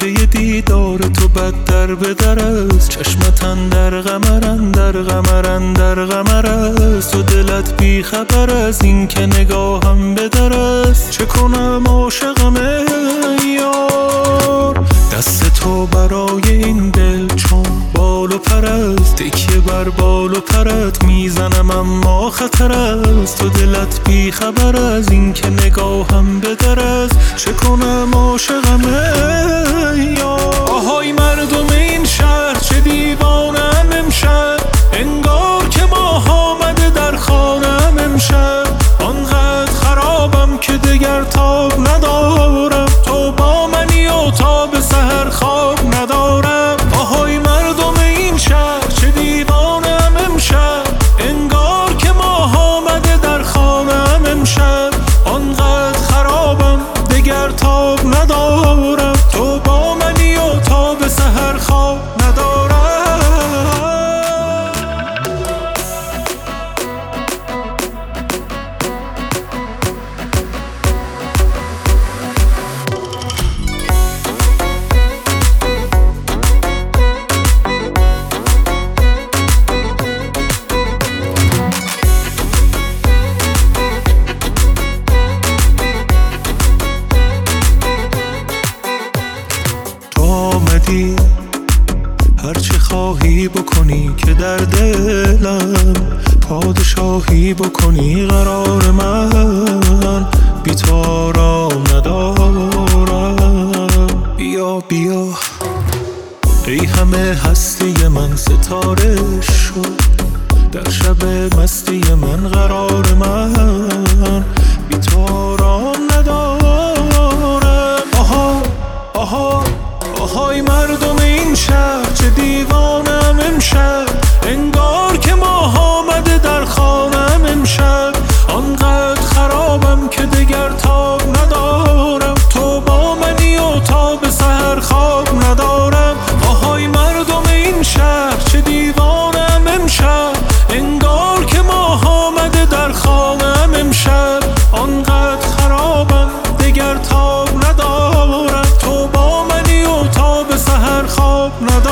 پی دیدار تو بد در به در است. چشمتن در غمرن در غمرن در غمر است. تو دلت بی خبر از این که نگاهم به در است. تکیه بر بال و پرت می‌زنم اما خطر است. تو دلت بی خبر از این که نگاهم به در است. چه کنم عاشقم آهای مردم این شهر چه دیوانم امشب؟ انگار که ماه آمده در خانم امشب. آنقدر خرابم که دگر تاب ندارم. آمدی هرچه خواهی بکنی که در دلم پادشاهی بکنی قرار من. بی تو آرام ندارم. بیا بیا. ای همه هستی من ستاره شد در شب مستی من قرار من. دگر تاب ندارم تو با منی و تا به سهر خواب ندارم